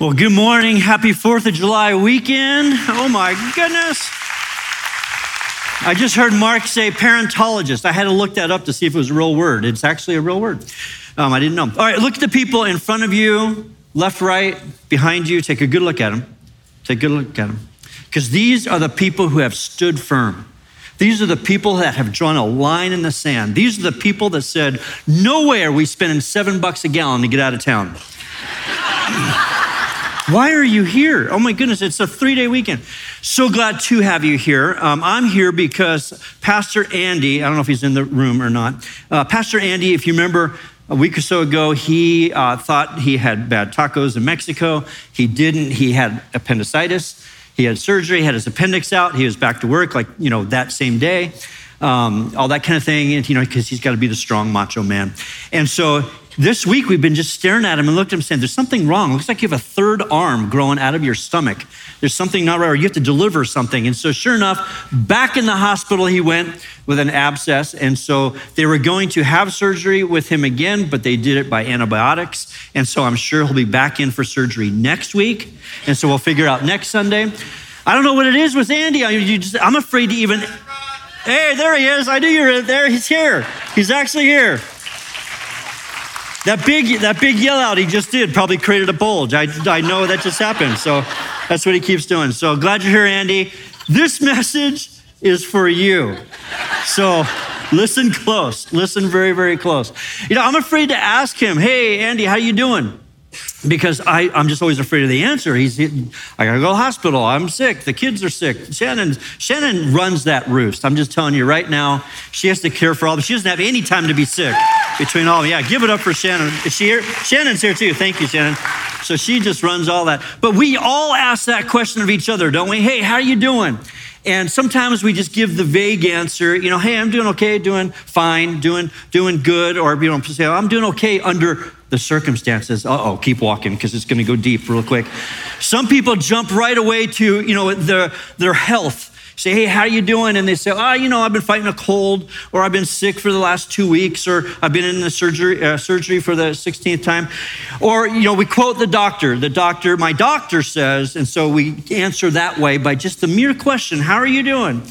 Well, good morning. Happy 4th of July weekend. Oh my goodness. I just heard Mark say parentologist. I had to look that up to see if it was a real word. It's actually a real word. Um, I didn't know. All right, look at the people in front of you, left, right, behind you. Take a good look at them. Take a good look at them. Because these are the people who have stood firm. These are the people that have drawn a line in the sand. These are the people that said, No way are we spending seven bucks a gallon to get out of town. Why are you here? Oh my goodness, it's a three day weekend. So glad to have you here. Um, I'm here because Pastor Andy, I don't know if he's in the room or not. Uh, Pastor Andy, if you remember, a week or so ago, he uh, thought he had bad tacos in Mexico. He didn't. He had appendicitis. He had surgery, had his appendix out. He was back to work like, you know, that same day. Um, all that kind of thing, and, you know, because he's got to be the strong macho man. And so this week, we've been just staring at him and looked at him saying, There's something wrong. It looks like you have a third arm growing out of your stomach. There's something not right, or you have to deliver something. And so, sure enough, back in the hospital he went with an abscess. And so, they were going to have surgery with him again, but they did it by antibiotics. And so, I'm sure he'll be back in for surgery next week. And so, we'll figure out next Sunday. I don't know what it is with Andy. I'm afraid to even. Hey, there he is. I knew you were there. He's here. He's actually here. That big, that big yell out he just did probably created a bulge. I, I know that just happened. So that's what he keeps doing. So glad you're here, Andy. This message is for you. So listen close. Listen very, very close. You know, I'm afraid to ask him, hey, Andy, how you doing? Because I, I'm just always afraid of the answer. He's, I gotta go to the hospital. I'm sick. The kids are sick. Shannon, Shannon runs that roost. I'm just telling you right now, she has to care for all of them. She doesn't have any time to be sick between all of. Yeah, give it up for Shannon. Is she here? Shannon's here too. Thank you, Shannon. So she just runs all that. But we all ask that question of each other, don't we? Hey, how are you doing? And sometimes we just give the vague answer, you know, hey, I'm doing okay, doing fine, doing doing good, or you know, say, I'm doing okay under the circumstances. Uh oh, keep walking because it's going to go deep real quick. Some people jump right away to, you know, their, their health. Say, hey, how are you doing? And they say, oh, you know, I've been fighting a cold, or I've been sick for the last two weeks, or I've been in the surgery, uh, surgery for the 16th time. Or, you know, we quote the doctor. The doctor, my doctor says, and so we answer that way by just the mere question, how are you doing?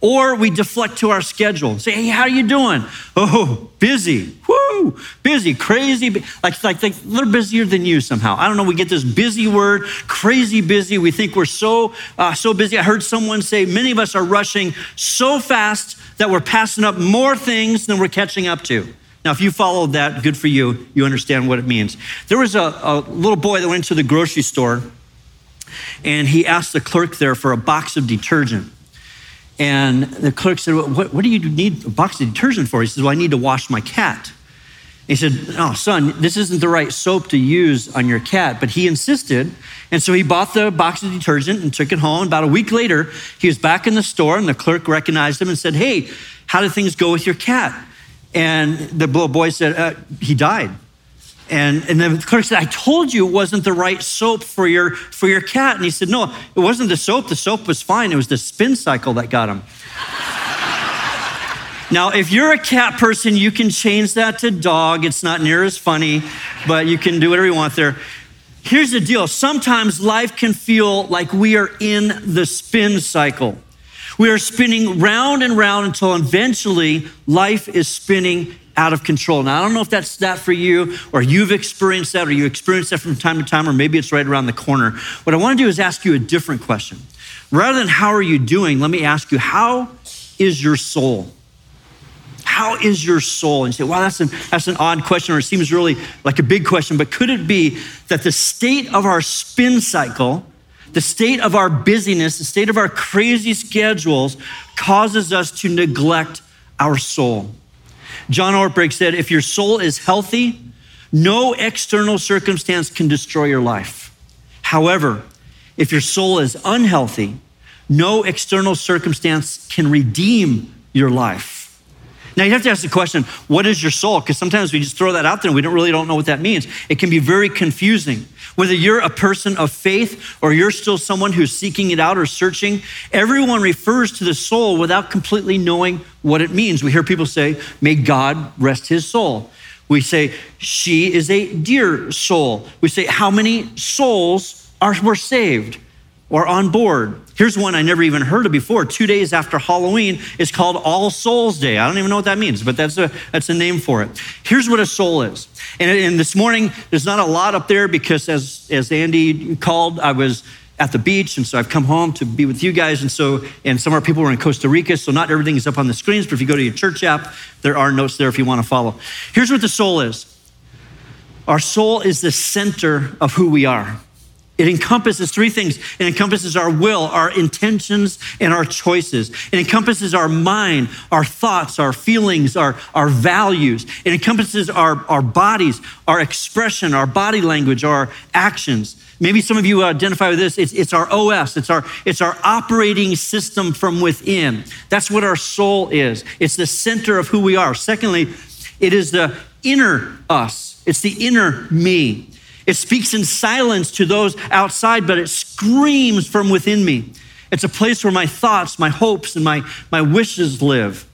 Or we deflect to our schedule. and Say, hey, how are you doing? Oh, busy. Woo, busy, crazy. Like, like, like they're busier than you somehow. I don't know. We get this busy word, crazy busy. We think we're so, uh, so busy. I heard someone say many of us are rushing so fast that we're passing up more things than we're catching up to. Now, if you followed that, good for you. You understand what it means. There was a, a little boy that went to the grocery store and he asked the clerk there for a box of detergent. And the clerk said, what, what, do you need a box of detergent for? He says, Well, I need to wash my cat. He said, Oh, son, this isn't the right soap to use on your cat. But he insisted. And so he bought the box of detergent and took it home. About a week later, he was back in the store, and the clerk recognized him and said, Hey, how did things go with your cat? And the little boy said, uh, He died. And, and the clerk said, I told you it wasn't the right soap for your, for your cat. And he said, No, it wasn't the soap. The soap was fine. It was the spin cycle that got him. now, if you're a cat person, you can change that to dog. It's not near as funny, but you can do whatever you want there. Here's the deal sometimes life can feel like we are in the spin cycle. We are spinning round and round until eventually life is spinning out of control. Now, I don't know if that's that for you, or you've experienced that, or you experience that from time to time, or maybe it's right around the corner. What I want to do is ask you a different question. Rather than how are you doing, let me ask you, how is your soul? How is your soul? And you say, wow, that's an, that's an odd question, or it seems really like a big question, but could it be that the state of our spin cycle, the state of our busyness, the state of our crazy schedules causes us to neglect our soul? John Ortberg said, if your soul is healthy, no external circumstance can destroy your life. However, if your soul is unhealthy, no external circumstance can redeem your life. Now you have to ask the question, what is your soul? Because sometimes we just throw that out there and we don't really don't know what that means. It can be very confusing. Whether you're a person of faith or you're still someone who's seeking it out or searching, everyone refers to the soul without completely knowing what it means. We hear people say, may God rest his soul. We say, she is a dear soul. We say, how many souls are, were saved or on board? Here's one I never even heard of before. Two days after Halloween is called All Souls Day. I don't even know what that means, but that's a, that's a name for it. Here's what a soul is. And, and this morning, there's not a lot up there because as, as Andy called, I was at the beach, and so I've come home to be with you guys. And so, and some of our people were in Costa Rica, so not everything is up on the screens, but if you go to your church app, there are notes there if you want to follow. Here's what the soul is our soul is the center of who we are. It encompasses three things. It encompasses our will, our intentions, and our choices. It encompasses our mind, our thoughts, our feelings, our, our values. It encompasses our, our bodies, our expression, our body language, our actions. Maybe some of you identify with this. It's, it's our OS, it's our, it's our operating system from within. That's what our soul is. It's the center of who we are. Secondly, it is the inner us, it's the inner me. It speaks in silence to those outside, but it screams from within me. It's a place where my thoughts, my hopes, and my, my wishes live.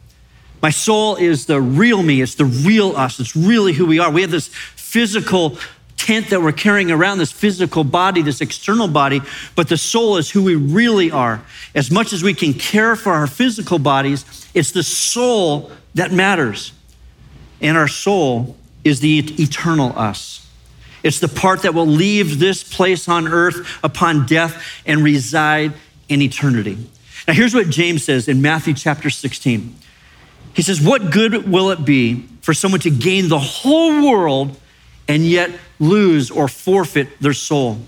My soul is the real me. It's the real us. It's really who we are. We have this physical tent that we're carrying around, this physical body, this external body, but the soul is who we really are. As much as we can care for our physical bodies, it's the soul that matters. And our soul is the eternal us. It's the part that will leave this place on earth upon death and reside in eternity. Now, here's what James says in Matthew chapter 16. He says, What good will it be for someone to gain the whole world and yet lose or forfeit their soul?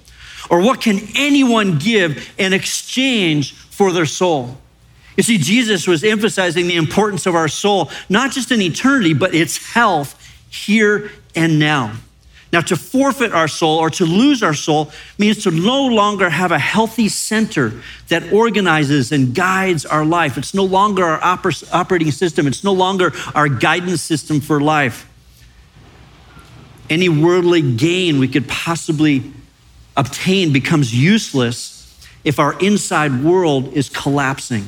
Or what can anyone give in exchange for their soul? You see, Jesus was emphasizing the importance of our soul, not just in eternity, but its health here and now. Now, to forfeit our soul or to lose our soul means to no longer have a healthy center that organizes and guides our life. It's no longer our oper- operating system, it's no longer our guidance system for life any worldly gain we could possibly obtain becomes useless if our inside world is collapsing.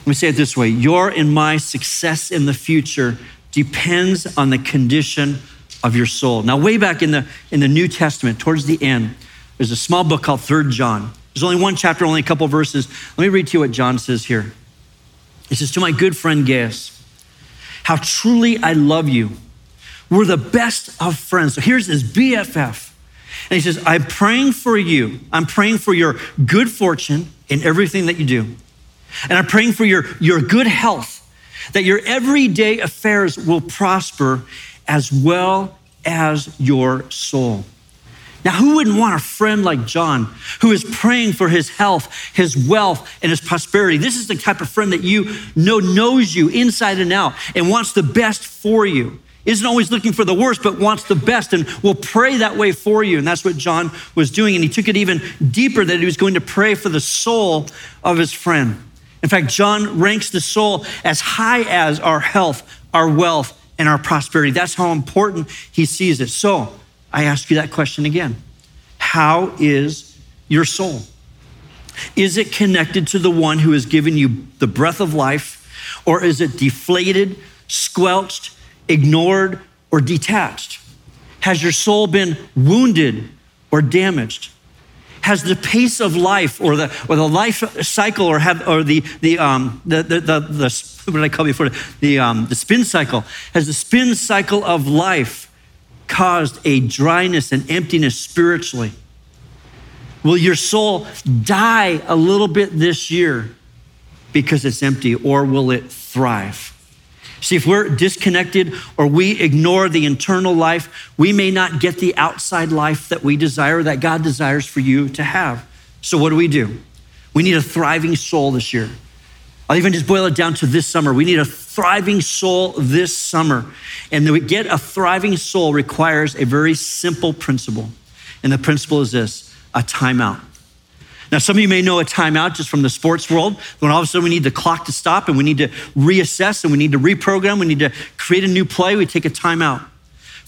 Let me say it this way Your and my success in the future depends on the condition of your soul. Now, way back in the, in the New Testament, towards the end, there's a small book called Third John. There's only one chapter, only a couple verses. Let me read to you what John says here. He says, To my good friend Gaius, how truly I love you we're the best of friends. So here's his BFF. And he says, I'm praying for you. I'm praying for your good fortune in everything that you do. And I'm praying for your, your good health, that your everyday affairs will prosper as well as your soul. Now, who wouldn't want a friend like John who is praying for his health, his wealth, and his prosperity? This is the type of friend that you know knows you inside and out and wants the best for you isn't always looking for the worst, but wants the best and will pray that way for you. And that's what John was doing. And he took it even deeper that he was going to pray for the soul of his friend. In fact, John ranks the soul as high as our health, our wealth, and our prosperity. That's how important he sees it. So I ask you that question again How is your soul? Is it connected to the one who has given you the breath of life, or is it deflated, squelched, ignored, or detached? Has your soul been wounded or damaged? Has the pace of life or the, or the life cycle or, have, or the, the, um, the, the, the, the, what did I call before? The, um, the spin cycle. Has the spin cycle of life caused a dryness and emptiness spiritually? Will your soul die a little bit this year because it's empty, or will it thrive? See, if we're disconnected or we ignore the internal life, we may not get the outside life that we desire, that God desires for you to have. So, what do we do? We need a thriving soul this year. I'll even just boil it down to this summer. We need a thriving soul this summer. And to get a thriving soul requires a very simple principle. And the principle is this a timeout. Now, some of you may know a timeout just from the sports world when all of a sudden we need the clock to stop and we need to reassess and we need to reprogram, we need to create a new play, we take a timeout.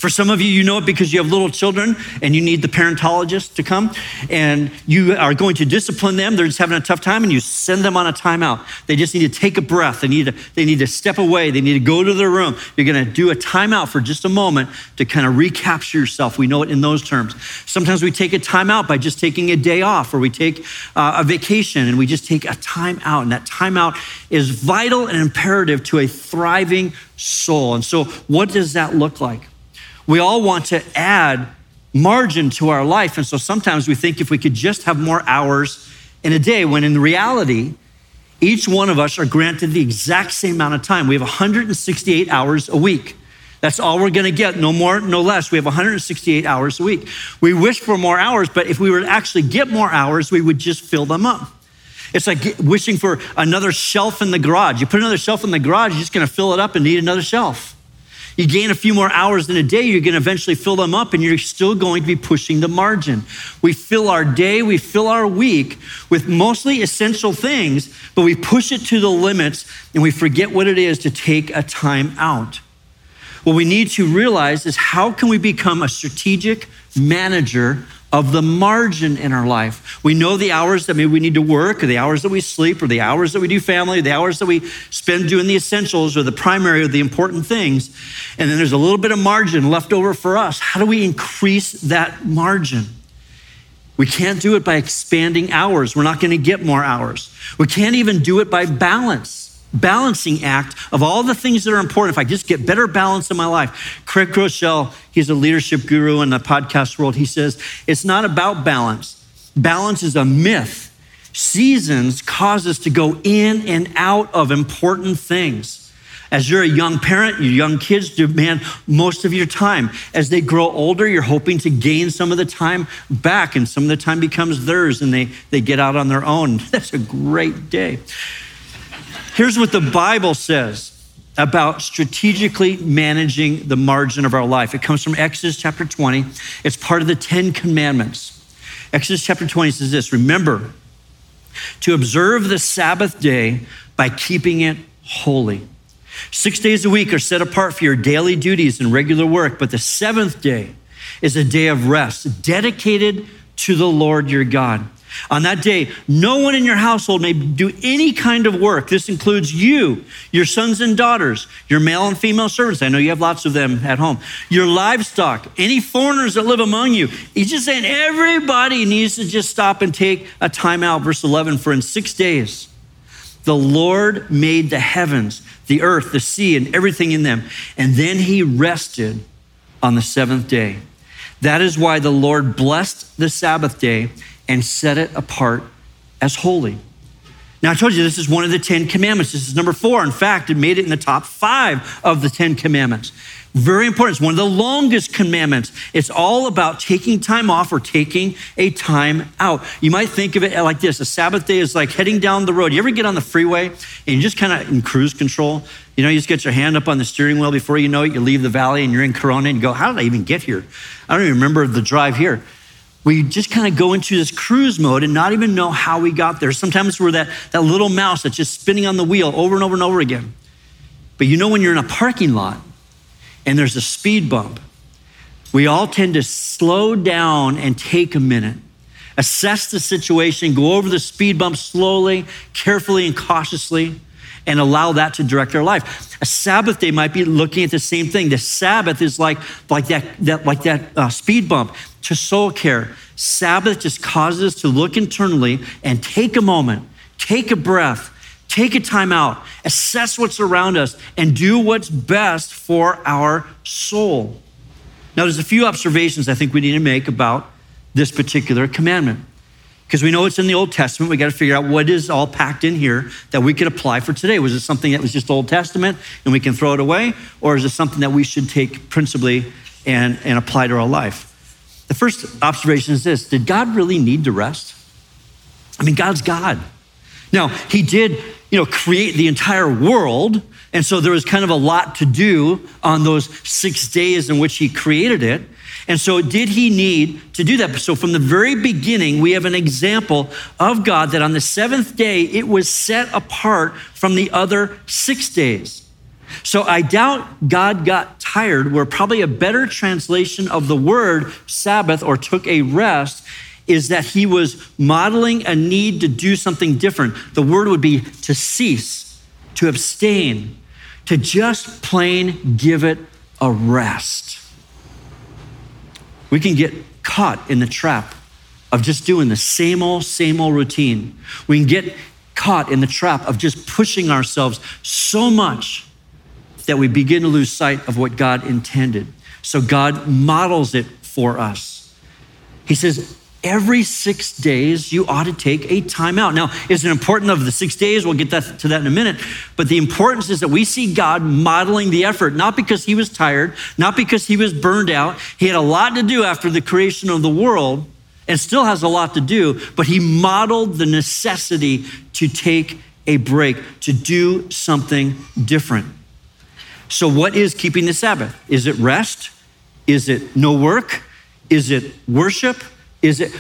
For some of you, you know it because you have little children and you need the parentologist to come and you are going to discipline them. They're just having a tough time and you send them on a timeout. They just need to take a breath. They need to, they need to step away. They need to go to their room. You're going to do a timeout for just a moment to kind of recapture yourself. We know it in those terms. Sometimes we take a timeout by just taking a day off or we take uh, a vacation and we just take a time out. And that timeout is vital and imperative to a thriving soul. And so, what does that look like? We all want to add margin to our life. And so sometimes we think if we could just have more hours in a day, when in reality, each one of us are granted the exact same amount of time. We have 168 hours a week. That's all we're going to get, no more, no less. We have 168 hours a week. We wish for more hours, but if we were to actually get more hours, we would just fill them up. It's like wishing for another shelf in the garage. You put another shelf in the garage, you're just going to fill it up and need another shelf. You gain a few more hours in a day, you're going to eventually fill them up and you're still going to be pushing the margin. We fill our day, we fill our week with mostly essential things, but we push it to the limits and we forget what it is to take a time out. What we need to realize is how can we become a strategic manager of the margin in our life. We know the hours that maybe we need to work, or the hours that we sleep, or the hours that we do family, or the hours that we spend doing the essentials, or the primary, or the important things. And then there's a little bit of margin left over for us. How do we increase that margin? We can't do it by expanding hours. We're not going to get more hours. We can't even do it by balance balancing act of all the things that are important. If I just get better balance in my life, Craig Groeschel, he's a leadership guru in the podcast world. He says it's not about balance. Balance is a myth. Seasons cause us to go in and out of important things. As you're a young parent, your young kids demand most of your time. As they grow older, you're hoping to gain some of the time back, and some of the time becomes theirs, and they, they get out on their own. That's a great day. Here's what the Bible says about strategically managing the margin of our life. It comes from Exodus chapter 20. It's part of the 10 commandments. Exodus chapter 20 says this Remember to observe the Sabbath day by keeping it holy. Six days a week are set apart for your daily duties and regular work, but the seventh day is a day of rest dedicated to the Lord your God. On that day, no one in your household may do any kind of work. This includes you, your sons and daughters, your male and female servants. I know you have lots of them at home. Your livestock, any foreigners that live among you. He's just saying everybody needs to just stop and take a time out. Verse 11 For in six days, the Lord made the heavens, the earth, the sea, and everything in them. And then he rested on the seventh day. That is why the Lord blessed the Sabbath day and set it apart as holy. Now, I told you this is one of the Ten Commandments. This is number four. In fact, it made it in the top five of the Ten Commandments. Very important. It's one of the longest commandments. It's all about taking time off or taking a time out. You might think of it like this a Sabbath day is like heading down the road. You ever get on the freeway and you just kind of in cruise control? You know, you just get your hand up on the steering wheel before you know it, you leave the valley and you're in Corona and you go, How did I even get here? I don't even remember the drive here we just kind of go into this cruise mode and not even know how we got there. Sometimes we're that, that little mouse that's just spinning on the wheel over and over and over again. But you know, when you're in a parking lot and there's a speed bump, we all tend to slow down and take a minute, assess the situation, go over the speed bump slowly, carefully, and cautiously, and allow that to direct our life. A Sabbath day might be looking at the same thing. The Sabbath is like, like that, that, like that uh, speed bump to soul care. Sabbath just causes us to look internally and take a moment, take a breath, take a time out, assess what's around us, and do what's best for our soul. Now, there's a few observations I think we need to make about this particular commandment. Because we know it's in the Old Testament, we got to figure out what is all packed in here that we could apply for today. Was it something that was just Old Testament and we can throw it away? Or is it something that we should take principally and, and apply to our life? The first observation is this Did God really need to rest? I mean, God's God. Now, He did, you know, create the entire world. And so there was kind of a lot to do on those six days in which He created it. And so, did he need to do that? So, from the very beginning, we have an example of God that on the seventh day, it was set apart from the other six days. So I doubt God got tired, where probably a better translation of the word Sabbath or took a rest is that he was modeling a need to do something different. The word would be to cease, to abstain, to just plain give it a rest. We can get caught in the trap of just doing the same old, same old routine. We can get caught in the trap of just pushing ourselves so much that we begin to lose sight of what God intended. So God models it for us. He says, every six days you ought to take a time out. Now, is it important of the six days? We'll get that, to that in a minute. But the importance is that we see God modeling the effort, not because he was tired, not because he was burned out. He had a lot to do after the creation of the world and still has a lot to do, but he modeled the necessity to take a break, to do something different. So, what is keeping the Sabbath? Is it rest? Is it no work? Is it worship? Is it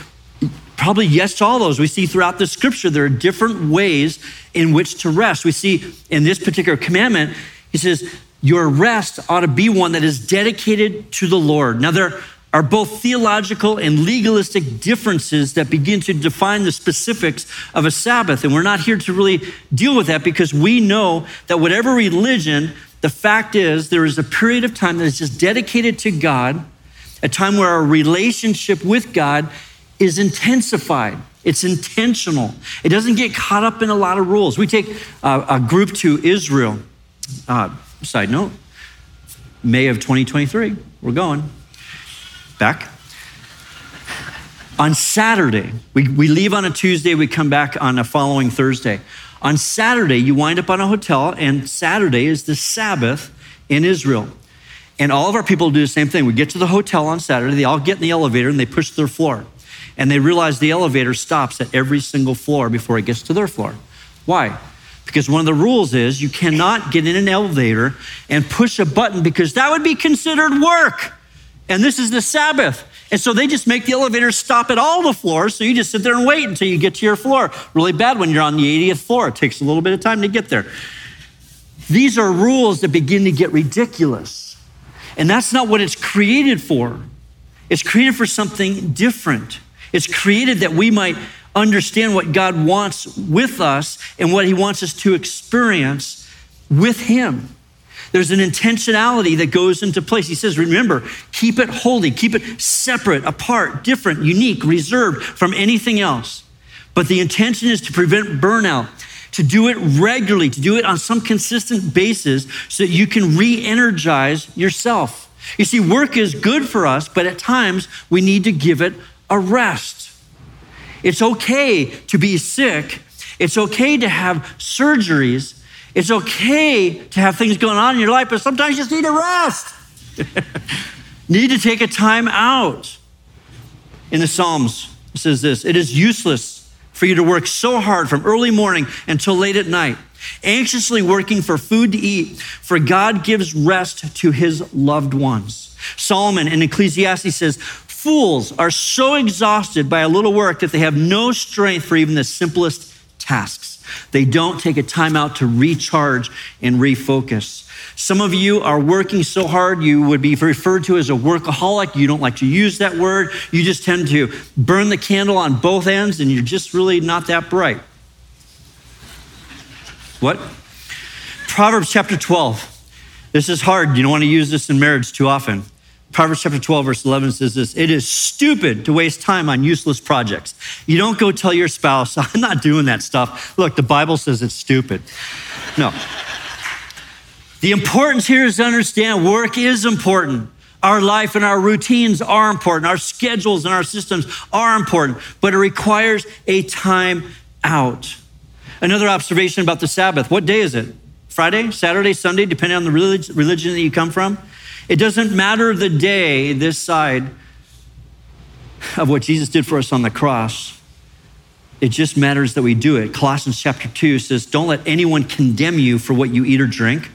probably yes to all those? We see throughout the scripture there are different ways in which to rest. We see in this particular commandment, he says, Your rest ought to be one that is dedicated to the Lord. Now, there are both theological and legalistic differences that begin to define the specifics of a Sabbath. And we're not here to really deal with that because we know that whatever religion, the fact is, there is a period of time that is just dedicated to God a time where our relationship with God is intensified. It's intentional. It doesn't get caught up in a lot of rules. We take a, a group to Israel. Uh, side note, May of 2023, we're going back. On Saturday, we, we leave on a Tuesday, we come back on a following Thursday. On Saturday, you wind up on a hotel, and Saturday is the Sabbath in Israel. And all of our people do the same thing. We get to the hotel on Saturday, they all get in the elevator and they push their floor. And they realize the elevator stops at every single floor before it gets to their floor. Why? Because one of the rules is you cannot get in an elevator and push a button because that would be considered work. And this is the Sabbath. And so they just make the elevator stop at all the floors. So you just sit there and wait until you get to your floor. Really bad when you're on the 80th floor. It takes a little bit of time to get there. These are rules that begin to get ridiculous. And that's not what it's created for. It's created for something different. It's created that we might understand what God wants with us and what He wants us to experience with Him. There's an intentionality that goes into place. He says, remember, keep it holy, keep it separate, apart, different, unique, reserved from anything else. But the intention is to prevent burnout, to do it regularly, to do it on some consistent basis so that you can re energize yourself. You see, work is good for us, but at times we need to give it a rest. It's okay to be sick, it's okay to have surgeries, it's okay to have things going on in your life, but sometimes you just need a rest. need to take a time out. In the Psalms, it says this it is useless for you to work so hard from early morning until late at night, anxiously working for food to eat, for God gives rest to his loved ones. Solomon in Ecclesiastes says, Fools are so exhausted by a little work that they have no strength for even the simplest tasks. They don't take a time out to recharge and refocus. Some of you are working so hard, you would be referred to as a workaholic. You don't like to use that word. You just tend to burn the candle on both ends, and you're just really not that bright. What? Proverbs chapter 12. This is hard. You don't want to use this in marriage too often. Proverbs chapter 12, verse 11 says this It is stupid to waste time on useless projects. You don't go tell your spouse, I'm not doing that stuff. Look, the Bible says it's stupid. No. The importance here is to understand work is important. Our life and our routines are important. Our schedules and our systems are important, but it requires a time out. Another observation about the Sabbath what day is it? Friday, Saturday, Sunday, depending on the religion that you come from? It doesn't matter the day this side of what Jesus did for us on the cross. It just matters that we do it. Colossians chapter 2 says, Don't let anyone condemn you for what you eat or drink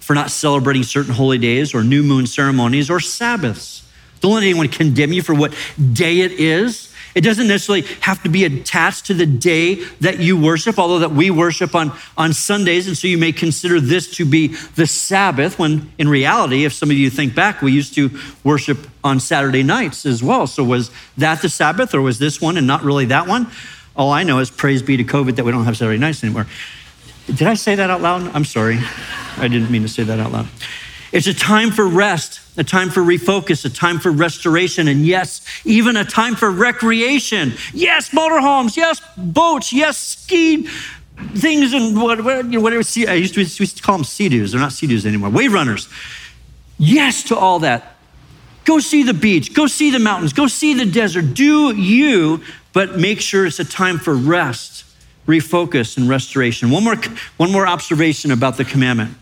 for not celebrating certain holy days or new moon ceremonies or Sabbaths. Don't let anyone condemn you for what day it is. It doesn't necessarily have to be attached to the day that you worship, although that we worship on, on Sundays. And so you may consider this to be the Sabbath, when in reality, if some of you think back, we used to worship on Saturday nights as well. So was that the Sabbath or was this one and not really that one? All I know is praise be to COVID that we don't have Saturday nights anymore. Did I say that out loud? I'm sorry. I didn't mean to say that out loud. It's a time for rest, a time for refocus, a time for restoration, and yes, even a time for recreation. Yes, motorhomes, yes, boats, yes, ski things and whatever, whatever. I used to, used to call them sea-doos. They're not sea-doos anymore. Wave runners. Yes to all that. Go see the beach. Go see the mountains. Go see the desert. Do you, but make sure it's a time for rest, refocus, and restoration. One more, one more observation about the commandment.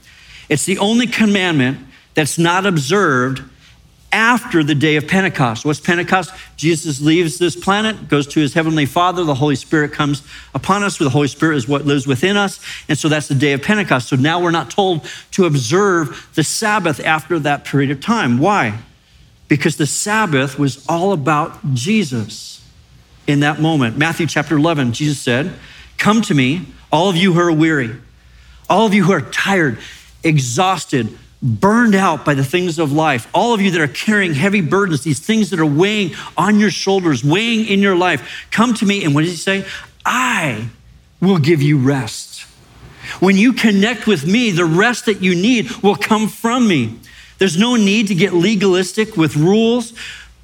It's the only commandment that's not observed after the day of Pentecost. What's Pentecost? Jesus leaves this planet, goes to his heavenly Father. The Holy Spirit comes upon us. The Holy Spirit is what lives within us. And so that's the day of Pentecost. So now we're not told to observe the Sabbath after that period of time. Why? Because the Sabbath was all about Jesus in that moment. Matthew chapter 11, Jesus said, Come to me, all of you who are weary, all of you who are tired exhausted, burned out by the things of life, all of you that are carrying heavy burdens, these things that are weighing on your shoulders, weighing in your life, come to me. And what does he say? I will give you rest. When you connect with me, the rest that you need will come from me. There's no need to get legalistic with rules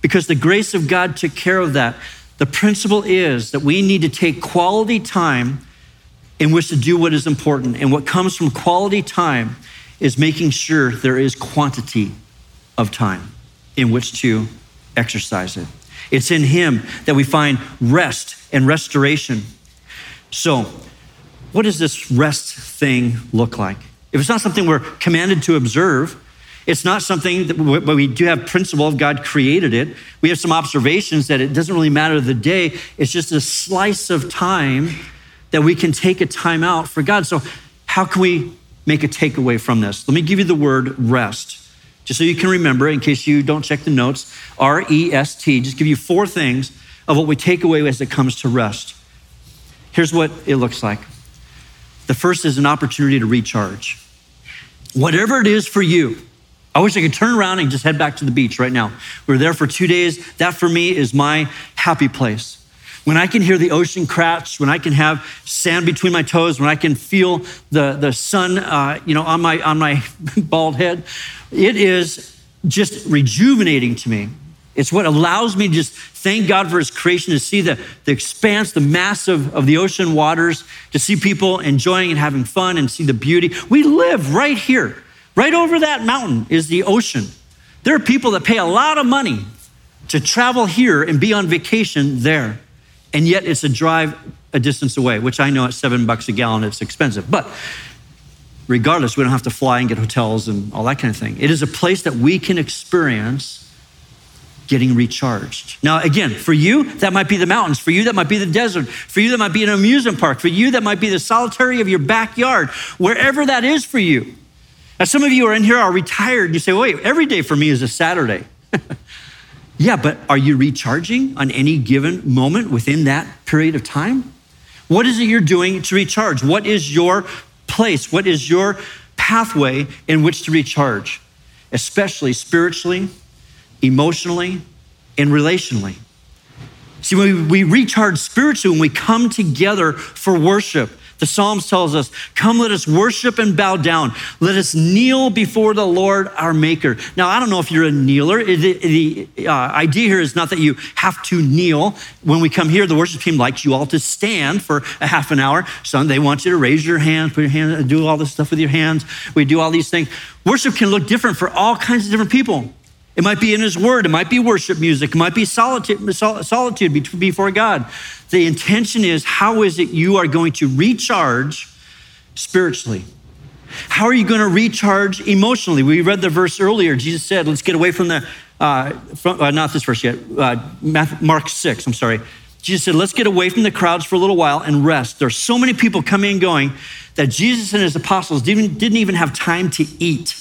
because the grace of God took care of that. The principle is that we need to take quality time in which to do what is important. And what comes from quality time is making sure there is quantity of time in which to exercise it. It's in Him that we find rest and restoration. So, what does this rest thing look like? If it's not something we're commanded to observe, it's not something that but we do have principle of God created it. We have some observations that it doesn't really matter the day. It's just a slice of time that we can take a time out for God. So, how can we make a takeaway from this? Let me give you the word rest, just so you can remember in case you don't check the notes. R E S T, just give you four things of what we take away as it comes to rest. Here's what it looks like the first is an opportunity to recharge. Whatever it is for you, I wish I could turn around and just head back to the beach right now. We are there for two days. That for me is my happy place when I can hear the ocean crash, when I can have sand between my toes, when I can feel the, the sun, uh, you know, on my, on my bald head, it is just rejuvenating to me. It's what allows me to just thank God for his creation, to see the, the expanse, the mass of, of the ocean waters, to see people enjoying and having fun and see the beauty. We live right here. Right over that mountain is the ocean. There are people that pay a lot of money to travel here and be on vacation there and yet it's a drive a distance away, which I know at seven bucks a gallon, it's expensive. But regardless, we don't have to fly and get hotels and all that kind of thing. It is a place that we can experience getting recharged. Now, again, for you, that might be the mountains. For you, that might be the desert. For you, that might be an amusement park. For you, that might be the solitary of your backyard, wherever that is for you. Now, some of you are in here are retired and you say, wait, every day for me is a Saturday. Yeah, but are you recharging on any given moment within that period of time? What is it you're doing to recharge? What is your place? What is your pathway in which to recharge, especially spiritually, emotionally, and relationally? See, when we recharge spiritually, when we come together for worship, the Psalms tells us, Come, let us worship and bow down. Let us kneel before the Lord our Maker. Now, I don't know if you're a kneeler. The, the uh, idea here is not that you have to kneel. When we come here, the worship team likes you all to stand for a half an hour. Some they want you to raise your hand, put your hand, do all this stuff with your hands. We do all these things. Worship can look different for all kinds of different people. It might be in His Word. It might be worship music. It might be solitude, solitude before God. The intention is how is it you are going to recharge spiritually? How are you going to recharge emotionally? We read the verse earlier. Jesus said, let's get away from the, uh, from, uh, not this verse yet, uh, Mark 6, I'm sorry. Jesus said, let's get away from the crowds for a little while and rest. There's so many people coming and going that Jesus and his apostles didn't, didn't even have time to eat.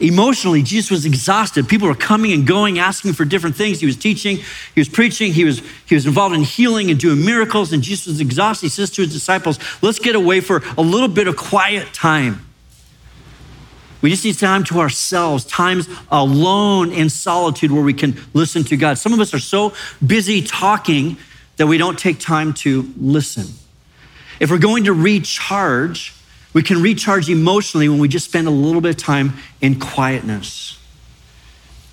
Emotionally, Jesus was exhausted. People were coming and going, asking for different things. He was teaching, he was preaching, he was, he was involved in healing and doing miracles, and Jesus was exhausted. He says to his disciples, Let's get away for a little bit of quiet time. We just need time to ourselves, times alone in solitude where we can listen to God. Some of us are so busy talking that we don't take time to listen. If we're going to recharge, we can recharge emotionally when we just spend a little bit of time in quietness.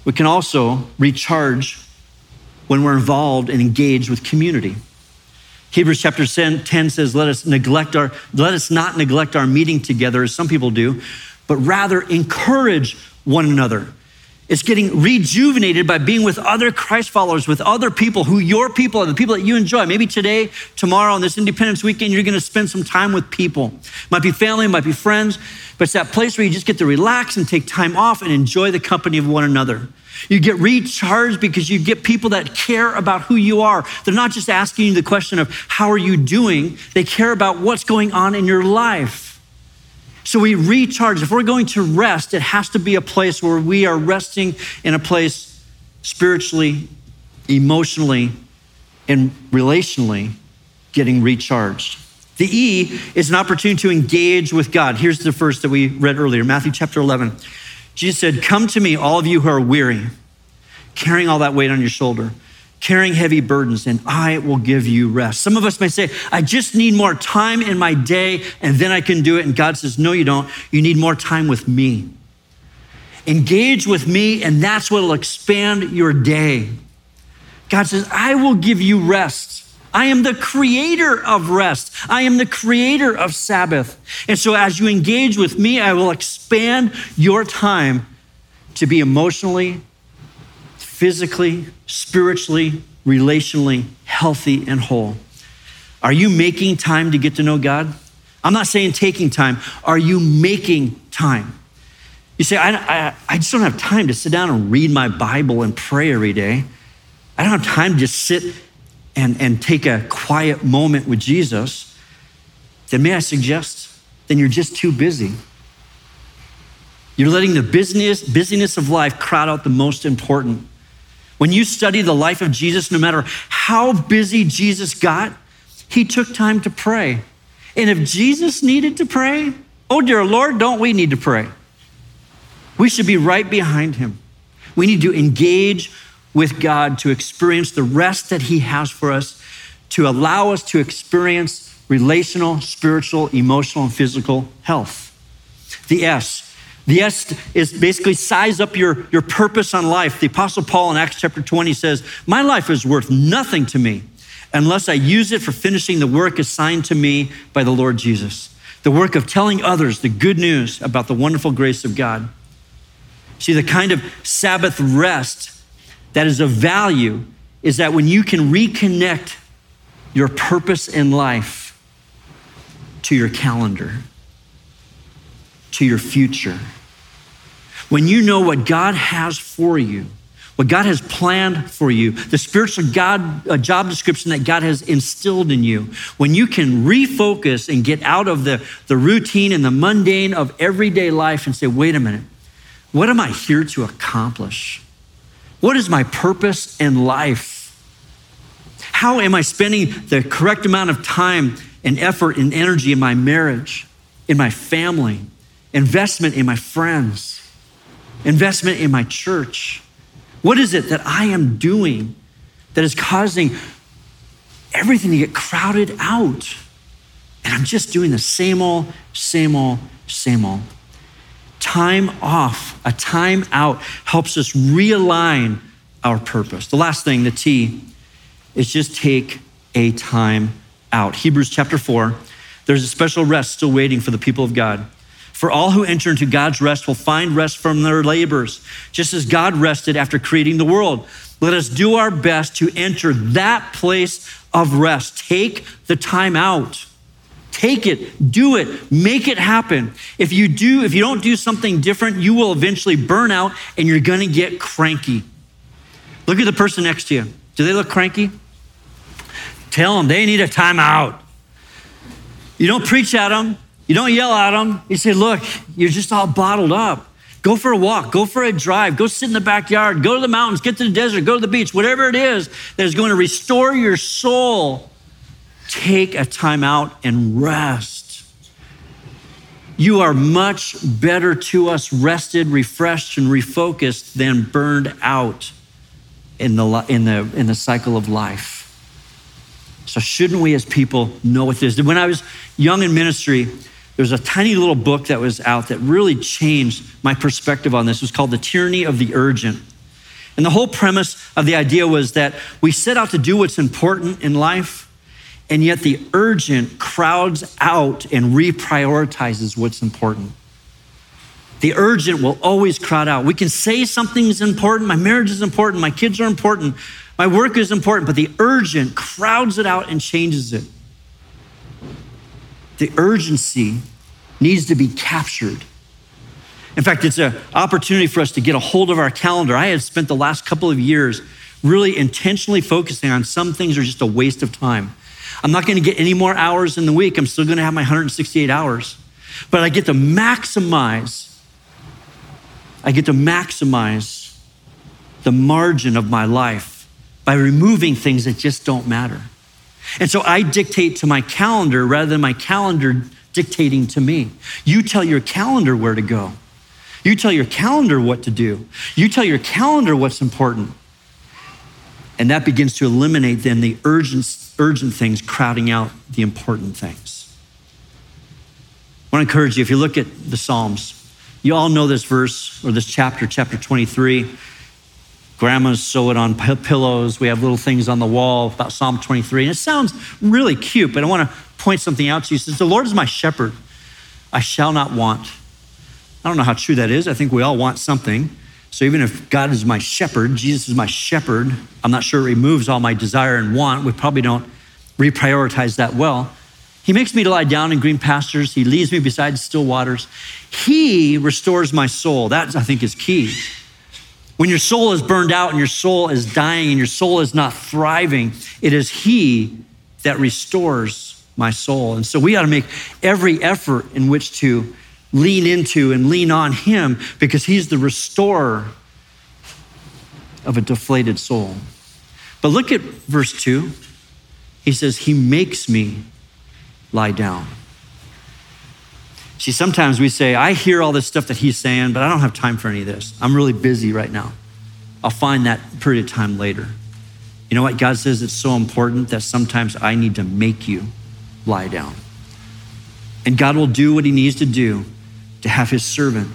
We can also recharge when we're involved and engaged with community. Hebrews chapter 10 says, let us neglect our, let us not neglect our meeting together as some people do, but rather encourage one another. It's getting rejuvenated by being with other Christ followers, with other people who your people are, the people that you enjoy. Maybe today, tomorrow, on this Independence weekend, you're going to spend some time with people. Might be family, might be friends, but it's that place where you just get to relax and take time off and enjoy the company of one another. You get recharged because you get people that care about who you are. They're not just asking you the question of, How are you doing? They care about what's going on in your life. So we recharge. If we're going to rest, it has to be a place where we are resting in a place spiritually, emotionally, and relationally getting recharged. The E is an opportunity to engage with God. Here's the verse that we read earlier, Matthew chapter 11. Jesus said, Come to me, all of you who are weary, carrying all that weight on your shoulder carrying heavy burdens, and I will give you rest. Some of us may say, I just need more time in my day, and then I can do it. And God says, No, you don't. You need more time with me. Engage with me, and that's what will expand your day. God says, I will give you rest. I am the creator of rest. I am the creator of Sabbath. And so, as you engage with me, I will expand your time to be emotionally, physically, spiritually, relationally healthy and whole? Are you making time to get to know God? I'm not saying taking time. Are you making time? You say, I, I, I, just don't have time to sit down and read my Bible and pray every day. I don't have time to just sit and, and take a quiet moment with Jesus. Then may I suggest, then you're just too busy. You're letting the business, busyness of life crowd out the most important. When you study the life of Jesus, no matter how busy Jesus got, he took time to pray. And if Jesus needed to pray, oh dear Lord, don't we need to pray? We should be right behind him. We need to engage with God to experience the rest that he has for us, to allow us to experience relational, spiritual, emotional, and physical health. The S, the S is basically size up your, your purpose on life. The Apostle Paul in Acts chapter 20 says, My life is worth nothing to me unless I use it for finishing the work assigned to me by the Lord Jesus, the work of telling others the good news about the wonderful grace of God. See, the kind of Sabbath rest that is of value is that when you can reconnect your purpose in life to your calendar, to your future when you know what God has for you, what God has planned for you, the spiritual God uh, job description that God has instilled in you, when you can refocus and get out of the, the routine and the mundane of everyday life and say, wait a minute, what am I here to accomplish? What is my purpose in life? How am I spending the correct amount of time and effort and energy in my marriage, in my family, investment in my friends? Investment in my church? What is it that I am doing that is causing everything to get crowded out? And I'm just doing the same old, same old, same old. Time off, a time out helps us realign our purpose. The last thing, the T, is just take a time out. Hebrews chapter 4, there's a special rest still waiting for the people of God. For all who enter into God's rest will find rest from their labors, just as God rested after creating the world. Let us do our best to enter that place of rest. Take the time out. Take it, do it, make it happen. If you do, if you don't do something different, you will eventually burn out and you're going to get cranky. Look at the person next to you. Do they look cranky? Tell them they need a time out. You don't preach at them. You don't yell at them. You say, Look, you're just all bottled up. Go for a walk, go for a drive, go sit in the backyard, go to the mountains, get to the desert, go to the beach, whatever it is that is going to restore your soul. Take a time out and rest. You are much better to us rested, refreshed, and refocused than burned out in the, in the, in the cycle of life. So, shouldn't we as people know what this is? When I was young in ministry, there's a tiny little book that was out that really changed my perspective on this. It was called The Tyranny of the Urgent. And the whole premise of the idea was that we set out to do what's important in life, and yet the urgent crowds out and reprioritizes what's important. The urgent will always crowd out. We can say something's important, my marriage is important, my kids are important, my work is important, but the urgent crowds it out and changes it the urgency needs to be captured. In fact, it's an opportunity for us to get a hold of our calendar. I have spent the last couple of years really intentionally focusing on some things are just a waste of time. I'm not going to get any more hours in the week. I'm still going to have my 168 hours. But I get to maximize I get to maximize the margin of my life by removing things that just don't matter. And so I dictate to my calendar rather than my calendar dictating to me. You tell your calendar where to go. You tell your calendar what to do. You tell your calendar what's important. And that begins to eliminate then the urgent, urgent things crowding out the important things. I want to encourage you, if you look at the Psalms, you all know this verse or this chapter, chapter 23. Grandmas sew it on pillows. We have little things on the wall about Psalm 23. And it sounds really cute, but I want to point something out to you. It says, The Lord is my shepherd. I shall not want. I don't know how true that is. I think we all want something. So even if God is my shepherd, Jesus is my shepherd, I'm not sure it removes all my desire and want. We probably don't reprioritize that well. He makes me to lie down in green pastures. He leads me beside still waters. He restores my soul. That, I think, is key. When your soul is burned out and your soul is dying and your soul is not thriving, it is He that restores my soul. And so we got to make every effort in which to lean into and lean on Him because He's the restorer of a deflated soul. But look at verse 2. He says, He makes me lie down. See, sometimes we say, I hear all this stuff that he's saying, but I don't have time for any of this. I'm really busy right now. I'll find that period of time later. You know what? God says it's so important that sometimes I need to make you lie down. And God will do what he needs to do to have his servant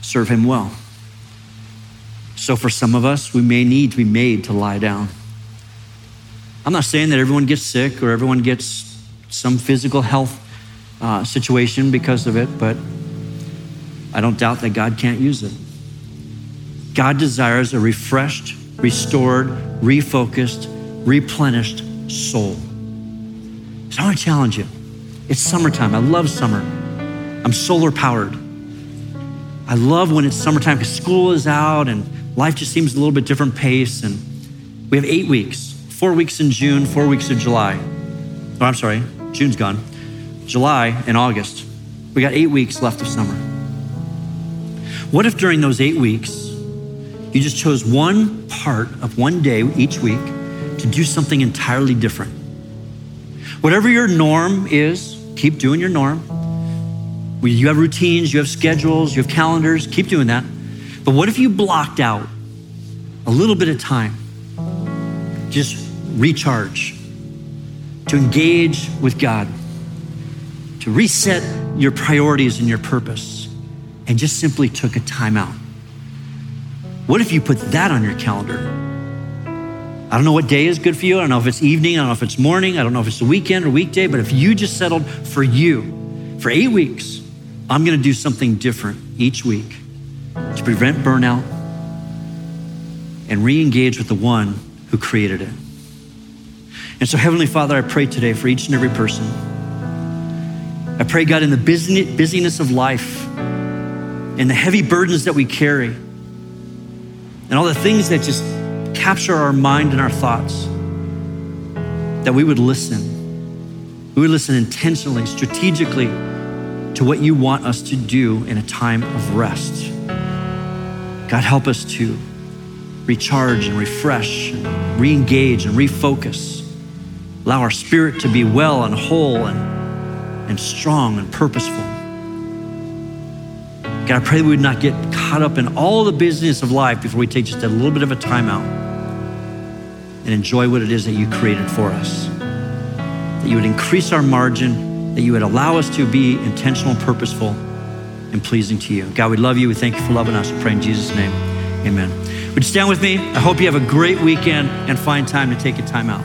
serve him well. So for some of us, we may need to be made to lie down. I'm not saying that everyone gets sick or everyone gets some physical health uh, situation because of it, but I don't doubt that God can't use it. God desires a refreshed, restored, refocused, replenished soul. So I want to challenge you. It's summertime. I love summer. I'm solar powered. I love when it's summertime because school is out and life just seems a little bit different pace. And we have eight weeks four weeks in June, four weeks in July. Oh, I'm sorry, June's gone. July, and August. We got eight weeks left of summer. What if during those eight weeks, you just chose one part of one day each week to do something entirely different? Whatever your norm is, keep doing your norm. You have routines, you have schedules, you have calendars, keep doing that. But what if you blocked out a little bit of time, just recharge, to engage with God? To reset your priorities and your purpose and just simply took a time out? What if you put that on your calendar? I don't know what day is good for you. I don't know if it's evening. I don't know if it's morning. I don't know if it's a weekend or weekday. But if you just settled for you for eight weeks, I'm going to do something different each week to prevent burnout and re engage with the one who created it. And so, Heavenly Father, I pray today for each and every person I pray, God, in the busyness of life and the heavy burdens that we carry and all the things that just capture our mind and our thoughts, that we would listen. We would listen intentionally, strategically to what you want us to do in a time of rest. God, help us to recharge and refresh, and re engage and refocus. Allow our spirit to be well and whole and, and strong and purposeful. God, I pray we would not get caught up in all the business of life before we take just a little bit of a time out and enjoy what it is that you created for us. That you would increase our margin, that you would allow us to be intentional, purposeful, and pleasing to you. God, we love you. We thank you for loving us. We pray in Jesus' name. Amen. Would you stand with me? I hope you have a great weekend and find time to take a time out.